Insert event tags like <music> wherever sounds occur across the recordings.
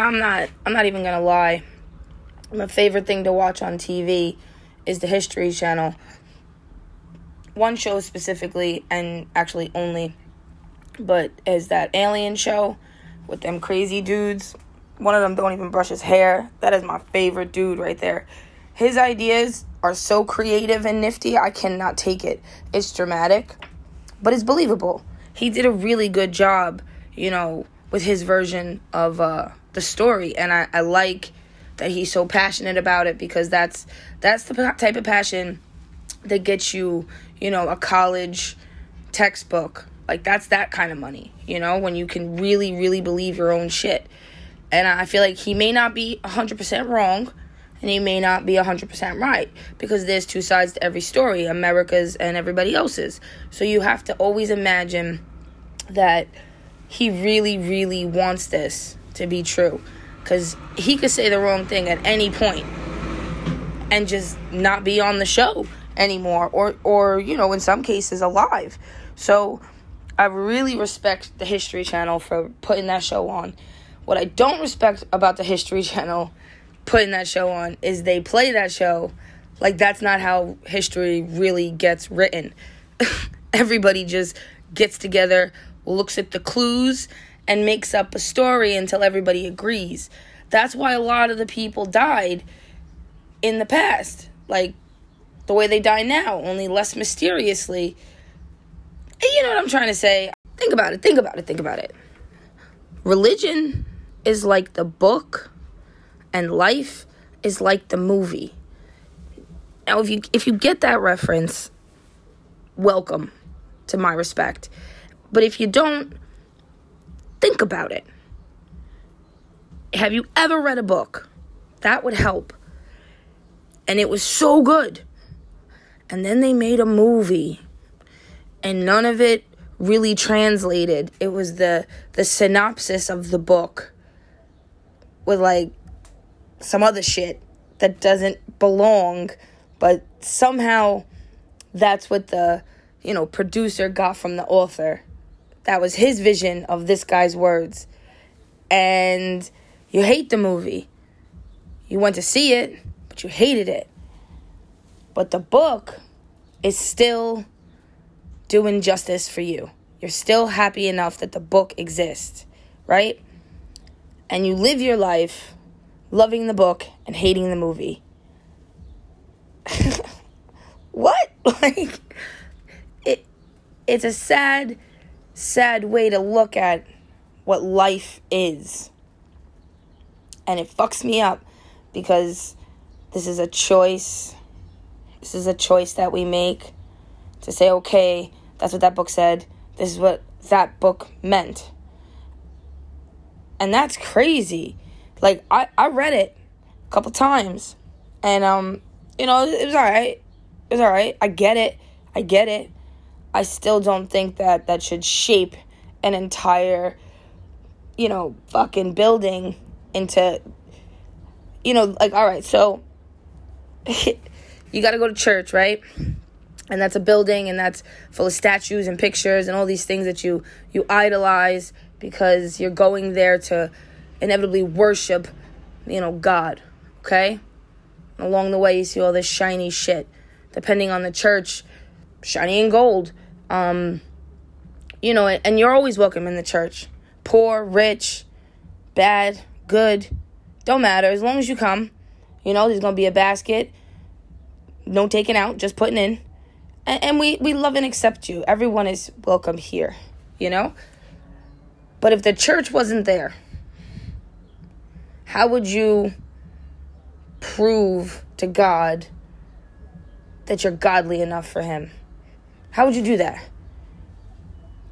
I'm not I'm not even gonna lie. My favorite thing to watch on TV is the History Channel. One show specifically, and actually only, but is that alien show with them crazy dudes. One of them don't even brush his hair. That is my favorite dude right there. His ideas are so creative and nifty, I cannot take it. It's dramatic, but it's believable. He did a really good job, you know, with his version of uh, the story, and I, I like that he's so passionate about it because that's that's the type of passion that gets you, you know, a college textbook. Like that's that kind of money, you know, when you can really really believe your own shit. And I feel like he may not be 100% wrong and he may not be 100% right because there's two sides to every story, America's and everybody else's. So you have to always imagine that he really really wants this to be true. Because he could say the wrong thing at any point and just not be on the show anymore or or you know in some cases alive. So i really respect the history channel for putting that show on. What i don't respect about the history channel putting that show on is they play that show like that's not how history really gets written. <laughs> Everybody just gets together looks at the clues and makes up a story until everybody agrees. That's why a lot of the people died in the past. Like the way they die now, only less mysteriously. You know what I'm trying to say? Think about it, think about it, think about it. Religion is like the book and life is like the movie. Now if you if you get that reference, welcome to my respect. But if you don't, Think about it. Have you ever read a book? That would help. And it was so good. And then they made a movie. And none of it really translated. It was the the synopsis of the book with like some other shit that doesn't belong, but somehow that's what the, you know, producer got from the author. That was his vision of this guy's words. And you hate the movie. You went to see it, but you hated it. But the book is still doing justice for you. You're still happy enough that the book exists, right? And you live your life loving the book and hating the movie. <laughs> what? <laughs> Like it it's a sad sad way to look at what life is. And it fucks me up because this is a choice. This is a choice that we make to say, okay, that's what that book said. This is what that book meant. And that's crazy. Like I, I read it a couple times. And um, you know, it was alright. It was alright. I get it. I get it. I still don't think that that should shape an entire, you know, fucking building into, you know, like, all right, so <laughs> you got to go to church, right? And that's a building and that's full of statues and pictures and all these things that you you idolize because you're going there to inevitably worship, you know, God, okay? Along the way you see all this shiny shit. Depending on the church, shiny and gold. Um, you know, and you're always welcome in the church. Poor, rich, bad, good, don't matter. As long as you come, you know, there's going to be a basket. No taking out, just putting in. And, and we, we love and accept you. Everyone is welcome here, you know? But if the church wasn't there, how would you prove to God that you're godly enough for Him? How would you do that?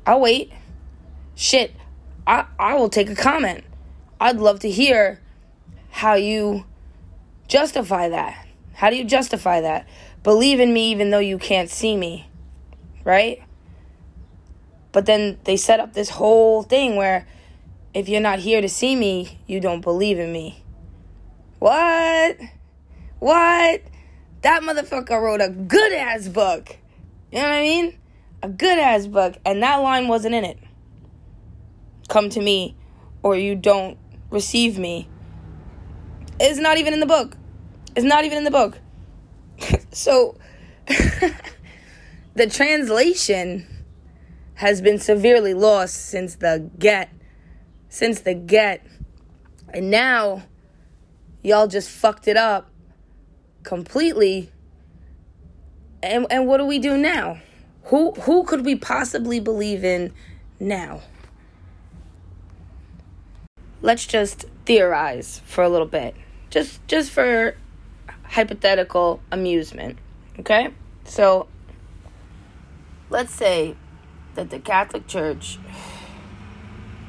I'll wait. Shit, I, I will take a comment. I'd love to hear how you justify that. How do you justify that? Believe in me even though you can't see me, right? But then they set up this whole thing where if you're not here to see me, you don't believe in me. What? What? That motherfucker wrote a good ass book. You know what I mean? A good ass book, and that line wasn't in it. Come to me, or you don't receive me is not even in the book. It's not even in the book. <laughs> so <laughs> the translation has been severely lost since the get since the get and now y'all just fucked it up completely and and what do we do now? Who who could we possibly believe in now? Let's just theorize for a little bit. Just just for hypothetical amusement okay? So let's say that the catholic church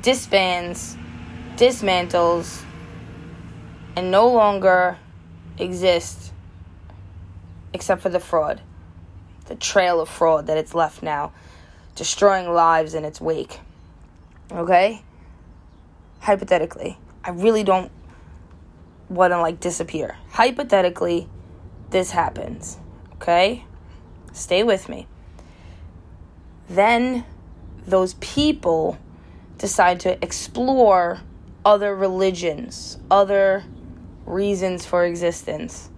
disbands dismantles and no longer exists except for the fraud the trail of fraud that it's left now destroying lives in its wake okay hypothetically i really don't want to like disappear. Hypothetically, this happens. Okay? Stay with me. Then those people decide to explore other religions, other reasons for existence,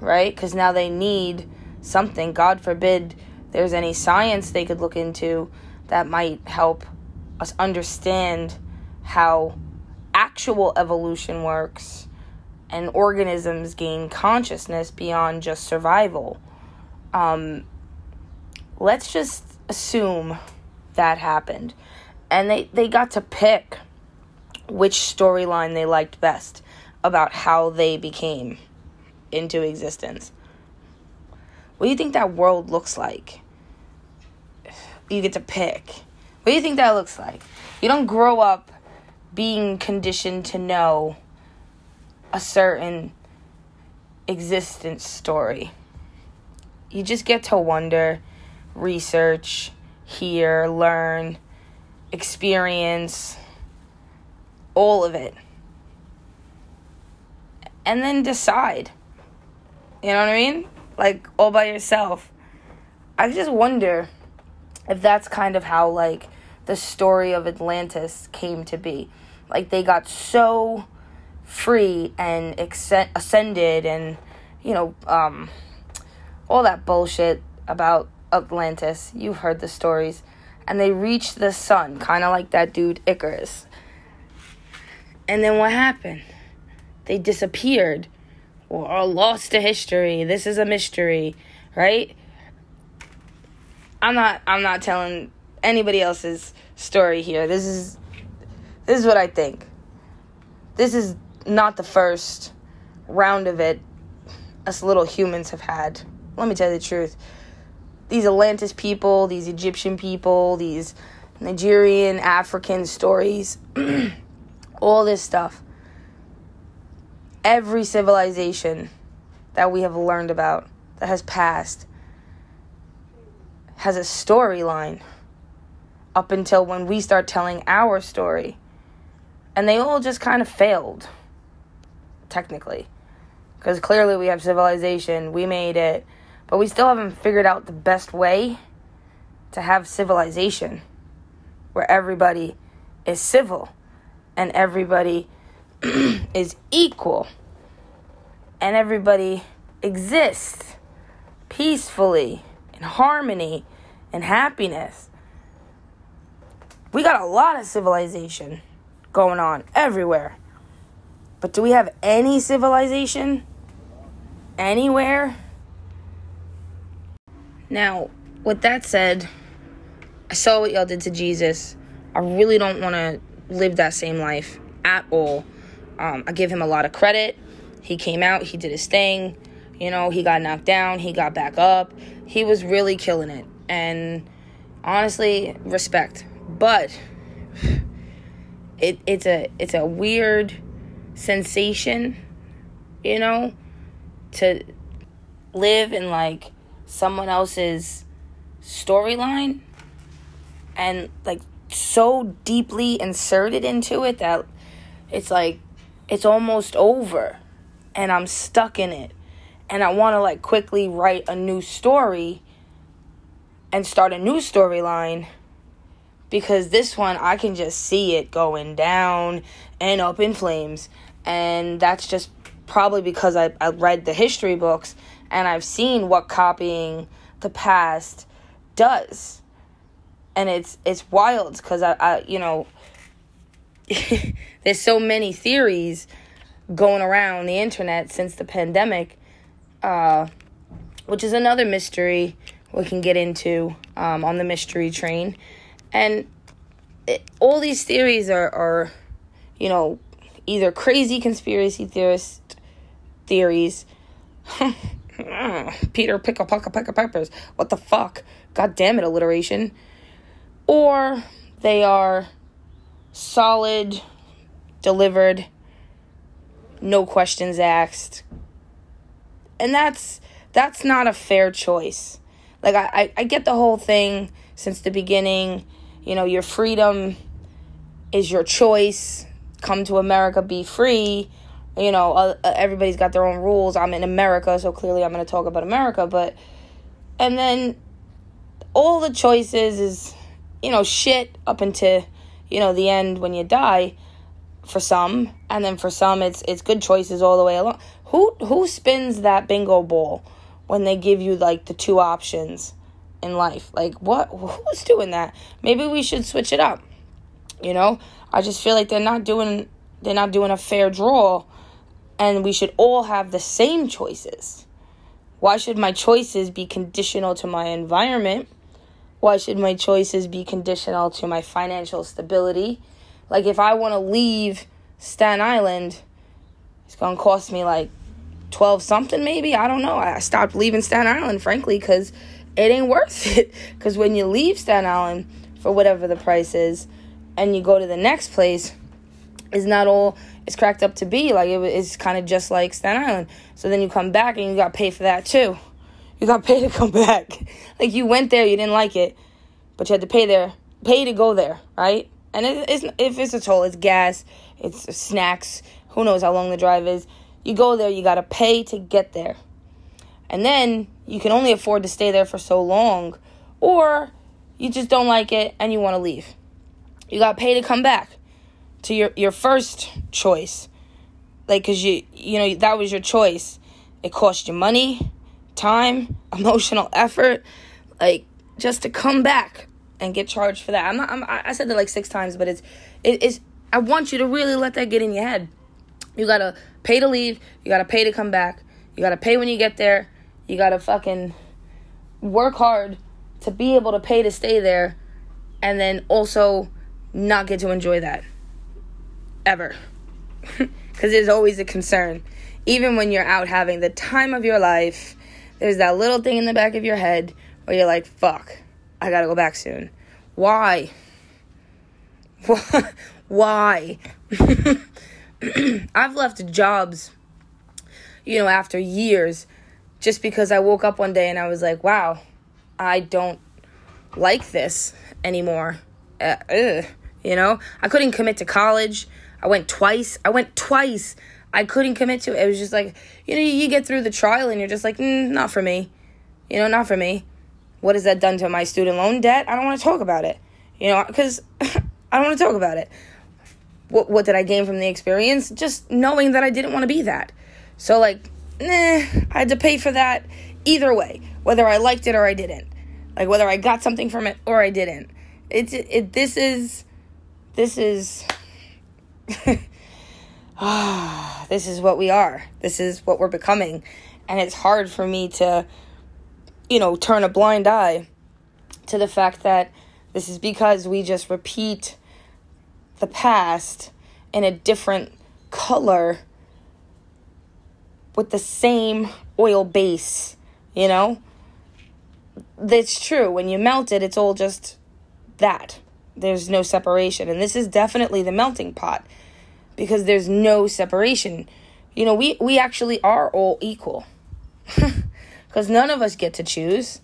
right? Because now they need something. God forbid there's any science they could look into that might help us understand how actual evolution works and organisms gain consciousness beyond just survival. Um, let's just assume that happened. And they, they got to pick which storyline they liked best about how they became into existence. What do you think that world looks like? You get to pick. What do you think that looks like? You don't grow up being conditioned to know a certain existence story. You just get to wonder, research, hear, learn, experience, all of it. And then decide. You know what I mean? Like all by yourself. I just wonder if that's kind of how like the story of Atlantis came to be. Like they got so free and ascended and you know um, all that bullshit about Atlantis. You've heard the stories. And they reached the sun, kind of like that dude Icarus. And then what happened? They disappeared or lost to history. This is a mystery, right? I'm not I'm not telling anybody else's story here. This is this is what I think. This is not the first round of it us little humans have had. Let me tell you the truth. These Atlantis people, these Egyptian people, these Nigerian, African stories, <clears throat> all this stuff. Every civilization that we have learned about that has passed has a storyline up until when we start telling our story. And they all just kind of failed technically. Because clearly we have civilization, we made it, but we still haven't figured out the best way to have civilization where everybody is civil and everybody <clears throat> is equal and everybody exists peacefully in harmony and happiness. We got a lot of civilization going on everywhere. But do we have any civilization anywhere? Now, with that said, I saw what y'all did to Jesus. I really don't want to live that same life at all. Um, I give him a lot of credit. He came out, he did his thing. You know, he got knocked down, he got back up. He was really killing it. And honestly, respect. But it, it's a it's a weird sensation, you know, to live in like someone else's storyline and like so deeply inserted into it that it's like it's almost over and I'm stuck in it and I want to like quickly write a new story and start a new storyline because this one I can just see it going down and up in flames. And that's just probably because I, I read the history books and I've seen what copying the past does. And it's it's wild because I, I you know <laughs> there's so many theories going around the internet since the pandemic, uh, which is another mystery we can get into um, on the mystery train. And it, all these theories are, are, you know, either crazy conspiracy theorist theories. <laughs> Peter Pick Pickle Pucka Pucka Peppers. What the fuck? God damn it, alliteration. Or they are solid, delivered, no questions asked. And that's that's not a fair choice. Like I, I, I get the whole thing since the beginning. You know, your freedom is your choice. Come to America, be free. You know, uh, uh everybody's got their own rules. I'm in America, so clearly I'm going to talk about America. But, and then all the choices is, you know, shit up into, you know, the end when you die for some, and then for some it's it's good choices all the way along. Who who spins that bingo ball when they give you like the two options in life? Like what who's doing that? Maybe we should switch it up. You know? I just feel like they're not doing they're not doing a fair draw and we should all have the same choices. Why should my choices be conditional to my environment? Why should my choices be conditional to my financial stability? Like if I want to leave Staten Island, it's going to cost me like 12 something maybe. I don't know. I stopped leaving Staten Island frankly cuz it ain't worth <laughs> it cuz when you leave Staten Island for whatever the price is and you go to the next place it's not all it's cracked up to be. Like it is kind of just like Staten Island. So then you come back and you got to pay for that too. You got paid to come <laughs> back. like you went there, you didn't like it, but you had to pay there, pay to go there, right? And it, it's if it's a toll, it's gas, it's snacks. Who knows how long the drive is? You go there, you gotta pay to get there, and then you can only afford to stay there for so long, or you just don't like it and you want to leave. You gotta pay to come back to your your first choice, like cause you you know that was your choice. It cost you money, time, emotional effort, like just to come back and get charged for that. I'm not. I'm, I said that like six times, but it's it is. I want you to really let that get in your head. You gotta pay to leave. You gotta pay to come back. You gotta pay when you get there. You gotta fucking work hard to be able to pay to stay there, and then also not get to enjoy that ever, <laughs> because there's always a concern. Even when you're out having the time of your life, there's that little thing in the back of your head where you're like, "Fuck." I gotta go back soon. Why? <laughs> Why? <laughs> I've left jobs, you know, after years just because I woke up one day and I was like, wow, I don't like this anymore. Uh, you know, I couldn't commit to college. I went twice. I went twice. I couldn't commit to it. It was just like, you know, you get through the trial and you're just like, mm, not for me. You know, not for me. What has that done to my student loan debt? I don't want to talk about it. You know, because <laughs> I don't want to talk about it. What, what did I gain from the experience? Just knowing that I didn't want to be that. So, like, nah, I had to pay for that either way, whether I liked it or I didn't. Like, whether I got something from it or I didn't. It's, it, it this is, this is, <laughs> ah, <sighs> this is what we are. This is what we're becoming. And it's hard for me to you know, turn a blind eye to the fact that this is because we just repeat the past in a different color with the same oil base, you know? That's true. When you melt it, it's all just that. There's no separation. And this is definitely the melting pot because there's no separation. You know, we, we actually are all equal. <laughs> because none of us get to choose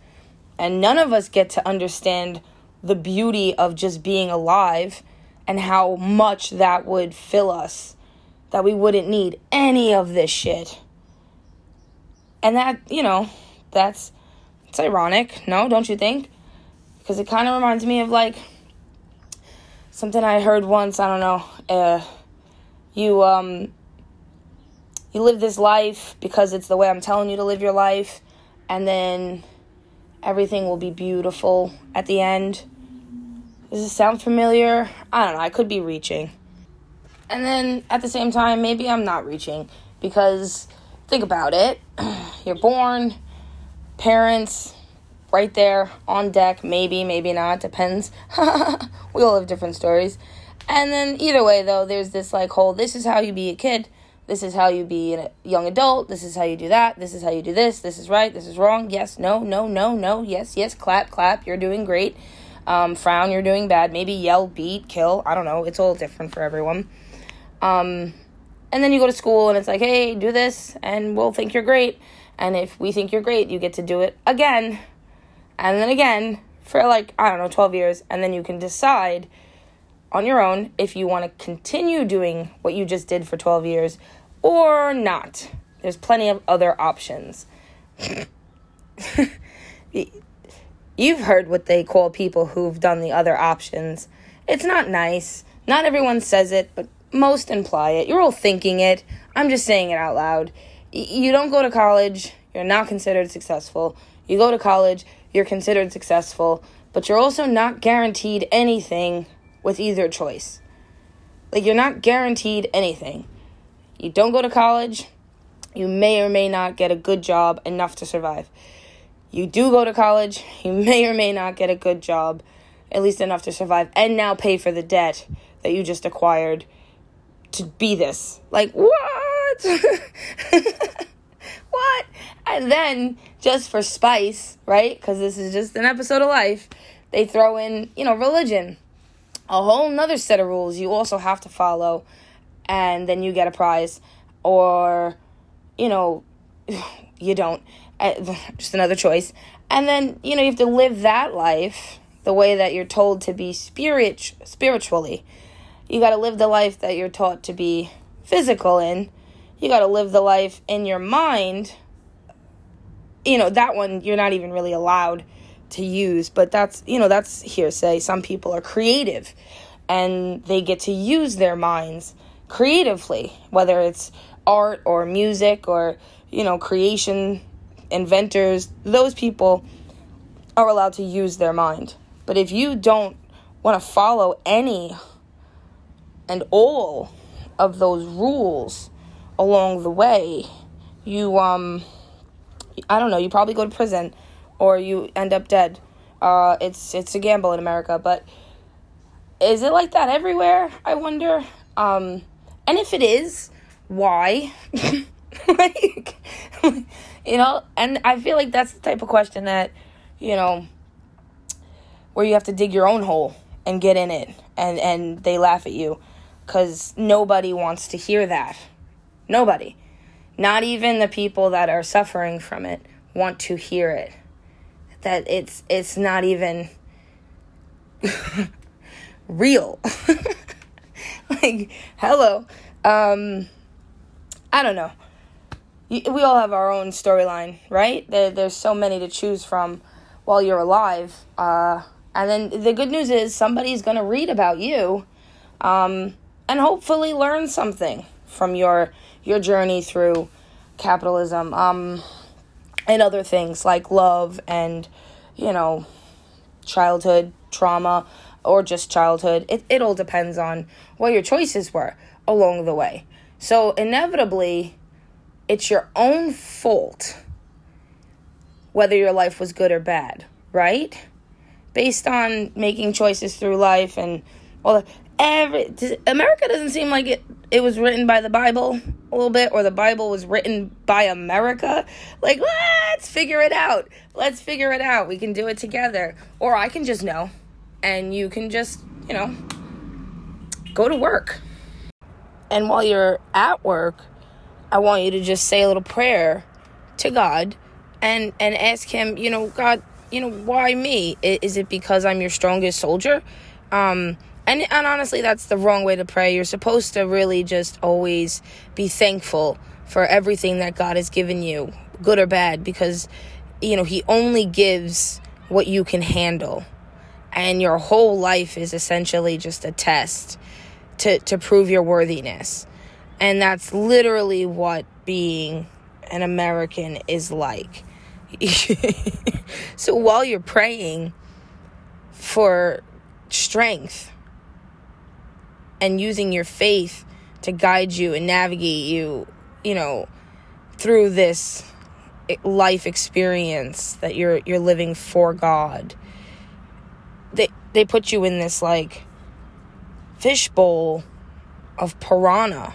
and none of us get to understand the beauty of just being alive and how much that would fill us that we wouldn't need any of this shit and that you know that's it's ironic no don't you think because it kind of reminds me of like something I heard once, I don't know, uh, you um you live this life because it's the way I'm telling you to live your life and then everything will be beautiful at the end. Does this sound familiar? I don't know, I could be reaching. And then at the same time, maybe I'm not reaching because think about it. <clears throat> You're born, parents, right there on deck, maybe, maybe not, depends. <laughs> we all have different stories. And then either way though, there's this like whole this is how you be a kid. This is how you be a young adult. This is how you do that. This is how you do this. This is right. This is wrong. Yes, no, no, no, no. Yes, yes. Clap, clap. You're doing great. Um, frown. You're doing bad. Maybe yell, beat, kill. I don't know. It's all different for everyone. Um, and then you go to school and it's like, hey, do this, and we'll think you're great. And if we think you're great, you get to do it again and then again for like, I don't know, 12 years, and then you can decide on your own if you want to continue doing what you just did for 12 years or not. There's plenty of other options. <laughs> You've heard what they call people who've done the other options. It's not nice. Not everyone says it, but most imply it. You're all thinking it. I'm just saying it out loud. You don't go to college, you're not considered successful. You go to college, you're considered successful, but you're also not guaranteed anything with either choice. Like, you're not guaranteed anything. You don't go to college, you may or may not get a good job enough to survive. You do go to college, you <laughs> may or may not get a good job, at least enough to survive, and now pay for the debt that you just acquired to be this. Like, what? <laughs> what? And then, just for spice, right? Because this is just an episode of life, they throw in, you know, religion. A whole nother set of rules you also have to follow, and then you get a prize. Or, you know, <laughs> you don't. Uh, <laughs> just another choice. And then, you know, you have to live that life the way that you're told to be spirit spiritually. You got to live the life that you're taught to be physical in you got to live the life in your mind. You know, that one you're not even really allowed to use, but that's, you know, that's hearsay. Some people are creative and they get to use their minds creatively, whether it's art or music or, you know, creation, inventors, those people are allowed to use their mind. But if you don't want to follow any and all of those rules, along the way, you um I don't know, you probably go to prison or you end up dead. Uh it's it's a gamble in America, but is it like that everywhere? I wonder. Um and if it is, why? <laughs> like you know, and I feel like that's the type of question that, you know, where you have to dig your own hole and get in it and and they laugh at you cuz nobody wants to hear that. Nobody. Not even the people that are suffering from it want to hear it. That it's it's not even <laughs> real. <laughs> like, hello. Um I don't know. We all have our own storyline, right? There, there's so many to choose from while you're alive. Uh, and then the good news is somebody's going to read about you um, and hopefully learn something from your your journey through capitalism um, and other things like love and you know childhood trauma or just childhood. It, it all depends on what your choices were along the way. So inevitably it's your own fault whether your life was good or bad right? Based on making choices through life and well every America doesn't seem like it it was written by the Bible a little bit or the Bible was written by America. Like, let's figure it out. Let's figure it out. We can do it together. Or I can just know and you can just, you know, go to work. And while you're at work, I want you to just say a little prayer to God and and ask him, you know, God, you know, why me? Is it because I'm your strongest soldier? Um and and honestly that's the wrong way to pray you're supposed to really just always be thankful for everything that god has given you good or bad because you know he only gives what you can handle and your whole life is essentially just a test to to prove your worthiness. And that's literally what being an American is like. <laughs> so while you're praying for strength and using your faith to guide you and navigate you, you know, through this life experience that you're you're living for God. They they put you in this like fishbowl of piranha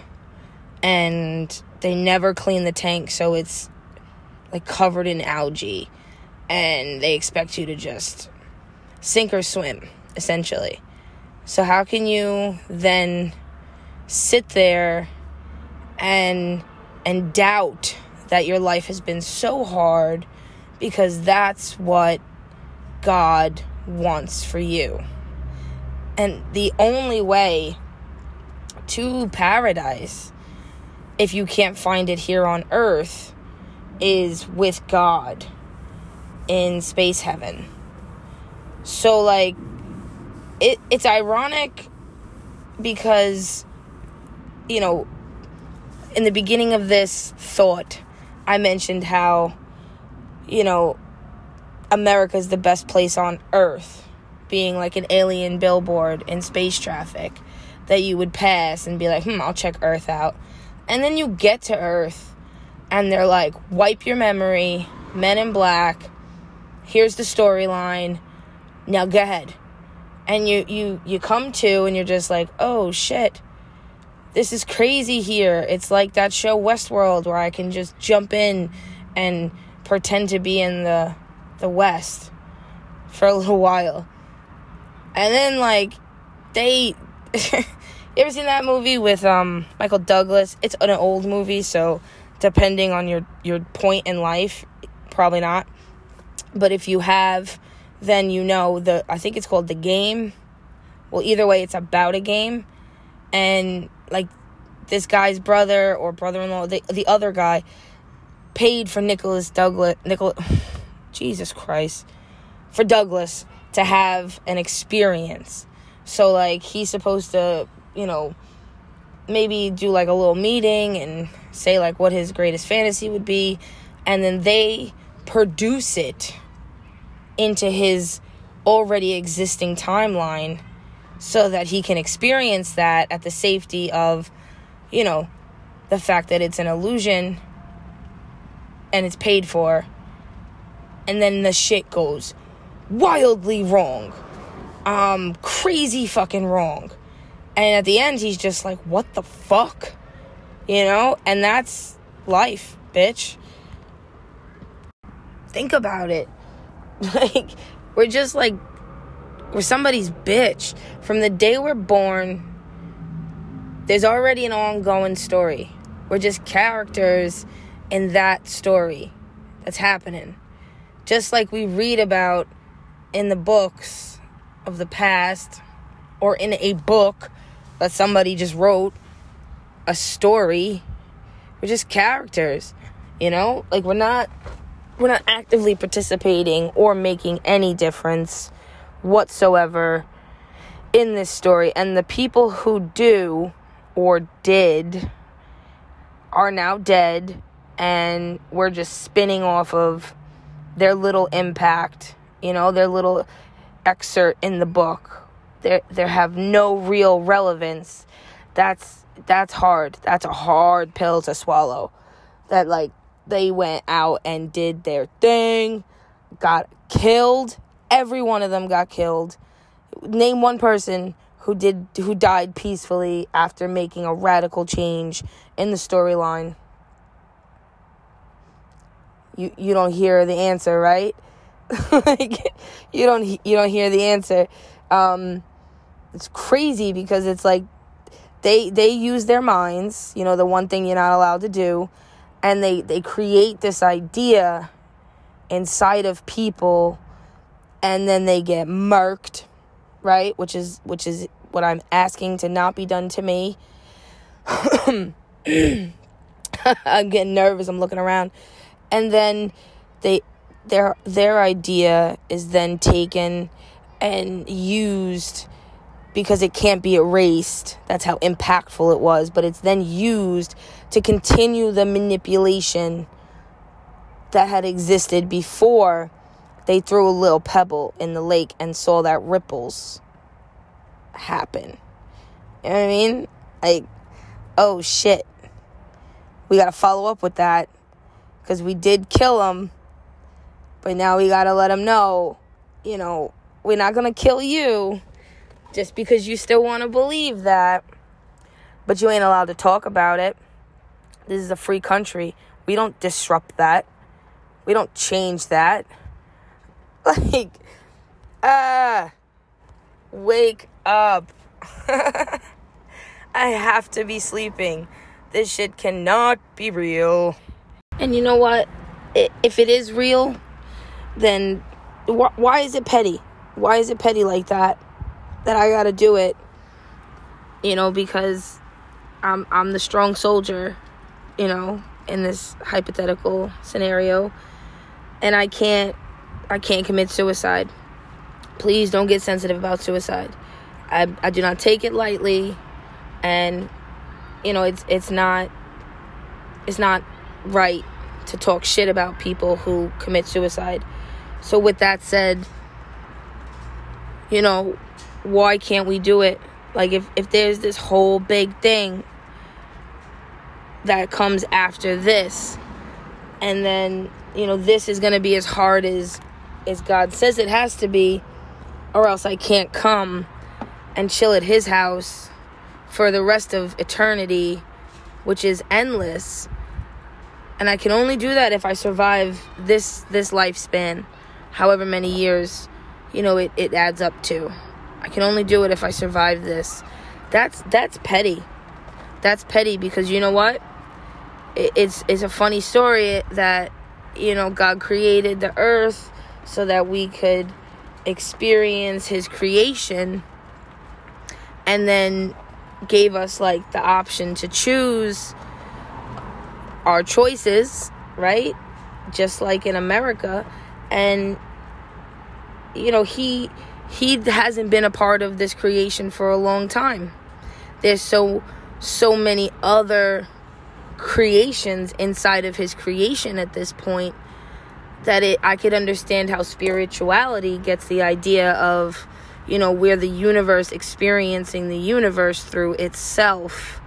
and they never clean the tank so it's like covered in algae and they expect you to just sink or swim essentially. So how can you then sit there and and doubt that your life has been so hard because that's what God wants for you. And the only way to paradise, if you can't find it here on earth, is with God in space heaven. So, like, it, it's ironic because, you know, in the beginning of this thought, I mentioned how, you know, America is the best place on earth, being like an alien billboard in space traffic that you would pass and be like, hmm, I'll check Earth out. And then you get to Earth and they're like, wipe your memory, men in black, here's the storyline, now go ahead. And you, you, you come to and you're just like, oh shit this is crazy here. It's like that show Westworld where I can just jump in and pretend to be in the the West for a little while. And then like they <laughs> you ever seen that movie with um Michael Douglas? It's an old movie, so depending on your your point in life, probably not. But if you have, then you know the I think it's called The Game. Well, either way, it's about a game and like this guy's brother or brother-in-law, the the other guy, paid for Nicholas Douglas, Nicholas, <sighs> Jesus Christ, for Douglas to have an experience. So like he's supposed to, you know, maybe do like a little meeting and say like what his greatest fantasy would be, and then they produce it into his already existing timeline so that he can experience that at the safety of, you know, the fact that it's an illusion and it's paid for. And then the shit goes wildly wrong. Um, crazy fucking wrong. And at the end, he's just like, what the fuck? You know? And that's life, bitch. Think about it. <laughs> Like, we're just like we're somebody's bitch. From the day we're born, there's already an ongoing story. We're just characters in that story that's happening. Just like we read about in the books of the past or in a book that somebody just wrote a story. We're just characters, you know? Like we're not we're not actively participating or making any difference whatsoever in this story. And the people who do or did are now dead, and we're just spinning off of their little impact, you know, their little excerpt in the book. They they have no real relevance. That's that's hard. That's a hard pill to swallow. That like they went out and did their thing, got killed, every one of them got killed. Name one person who did who died peacefully after making a radical change in the storyline. You you don't hear the answer, right? <laughs> like you don't you don't hear the answer. Um, it's crazy because it's like they they use their minds, you know, the one thing you're not allowed to do, and they they create this idea inside of people and then they get murked, right? Which is which is what I'm asking to not be done to me. <coughs> I'm getting nervous. I'm looking around, and then they their their idea is then taken and used because it can't be erased. That's how impactful it was. But it's then used to continue the manipulation that had existed before they threw a little pebble in the lake and saw that ripples happen. You know what I mean? Like, oh shit. We got to follow up with that because we did kill him. But now we got to let him know, you know, we're not to kill you just because you still want to believe that. But you ain't allowed to talk about it. This is a free country. We don't disrupt that. We don't change that. <laughs> Like, ah, uh, wake up. <laughs> I have to be sleeping. This shit cannot be real. And you know what? If it is real, then why is it petty? Why is it petty like that? That I gotta do it. You know, because I'm I'm the strong soldier, you know, in this hypothetical scenario. And I can't I can't commit suicide. Please don't get sensitive about suicide. I I do not take it lightly and you know, it's it's not it's not right to talk shit about people who commit suicide. So with that said, you know, why can't we do it? Like if if there's this whole big thing that comes after this and then, you know, this is going to be as hard as as God says it has to be or else I can't come and chill at his house for the rest of eternity, which is endless. And I can only do that if I survive this this lifespan however many years, you know, it, it adds up to. I can only do it if I survive this. That's that's petty. That's petty because you know what? It, it's it's a funny story that you know God created the earth so that we could experience his creation and then gave us like the option to choose our choices, right? Just like in America and you know he he hasn't been a part of this creation for a long time there's so so many other creations inside of his creation at this point that it I could understand how spirituality gets the idea of you know we're the universe experiencing the universe through itself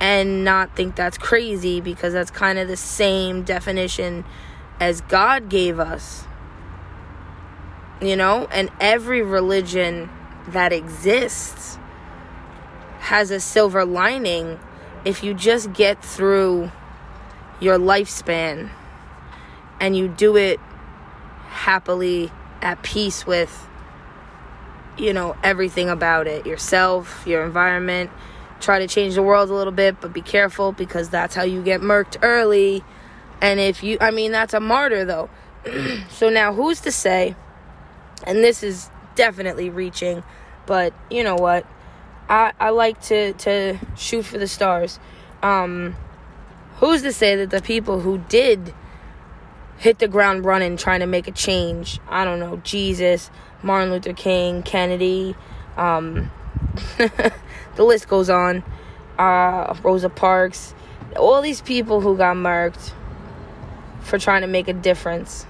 and not think that's crazy because that's kind of the same definition as God gave us. You know, and every religion that exists has a silver lining if you just get through your lifespan and you do it happily at peace with you know everything about it yourself your environment try to change the world a little bit but be careful because that's how you get murked early and if you, I mean, that's a martyr though. <clears throat> so now who's to say, and this is definitely reaching, but you know what? I, I like to, to shoot for the stars. Um, who's to say that the people who did hit the ground running trying to make a change, I don't know, Jesus, Martin Luther King, Kennedy, um, <laughs> the list goes on, uh, Rosa Parks, all these people who got marked for trying to make a difference.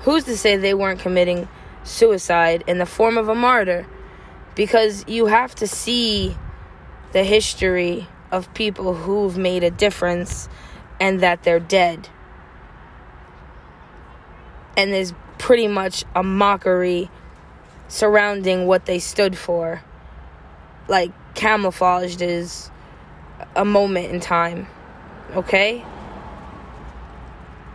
Who's to say they weren't committing suicide in the form of a martyr? Because you have to see the history of people who've made a difference and that they're dead. And there's pretty much a mockery surrounding what they stood for. Like camouflaged as a moment in time. Okay?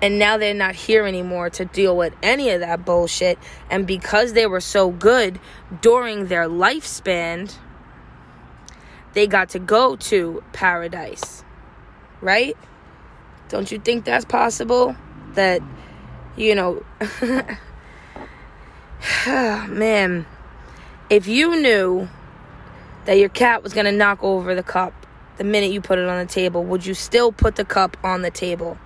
And now they're not here anymore to deal with any of that bullshit. And because they were so good during their lifespan, they got to go to paradise. Right? Don't you think that's possible? That, you know, <laughs> man, if you knew that your cat was going to knock over the cup the minute you put it on the table, would you still put the cup on the table?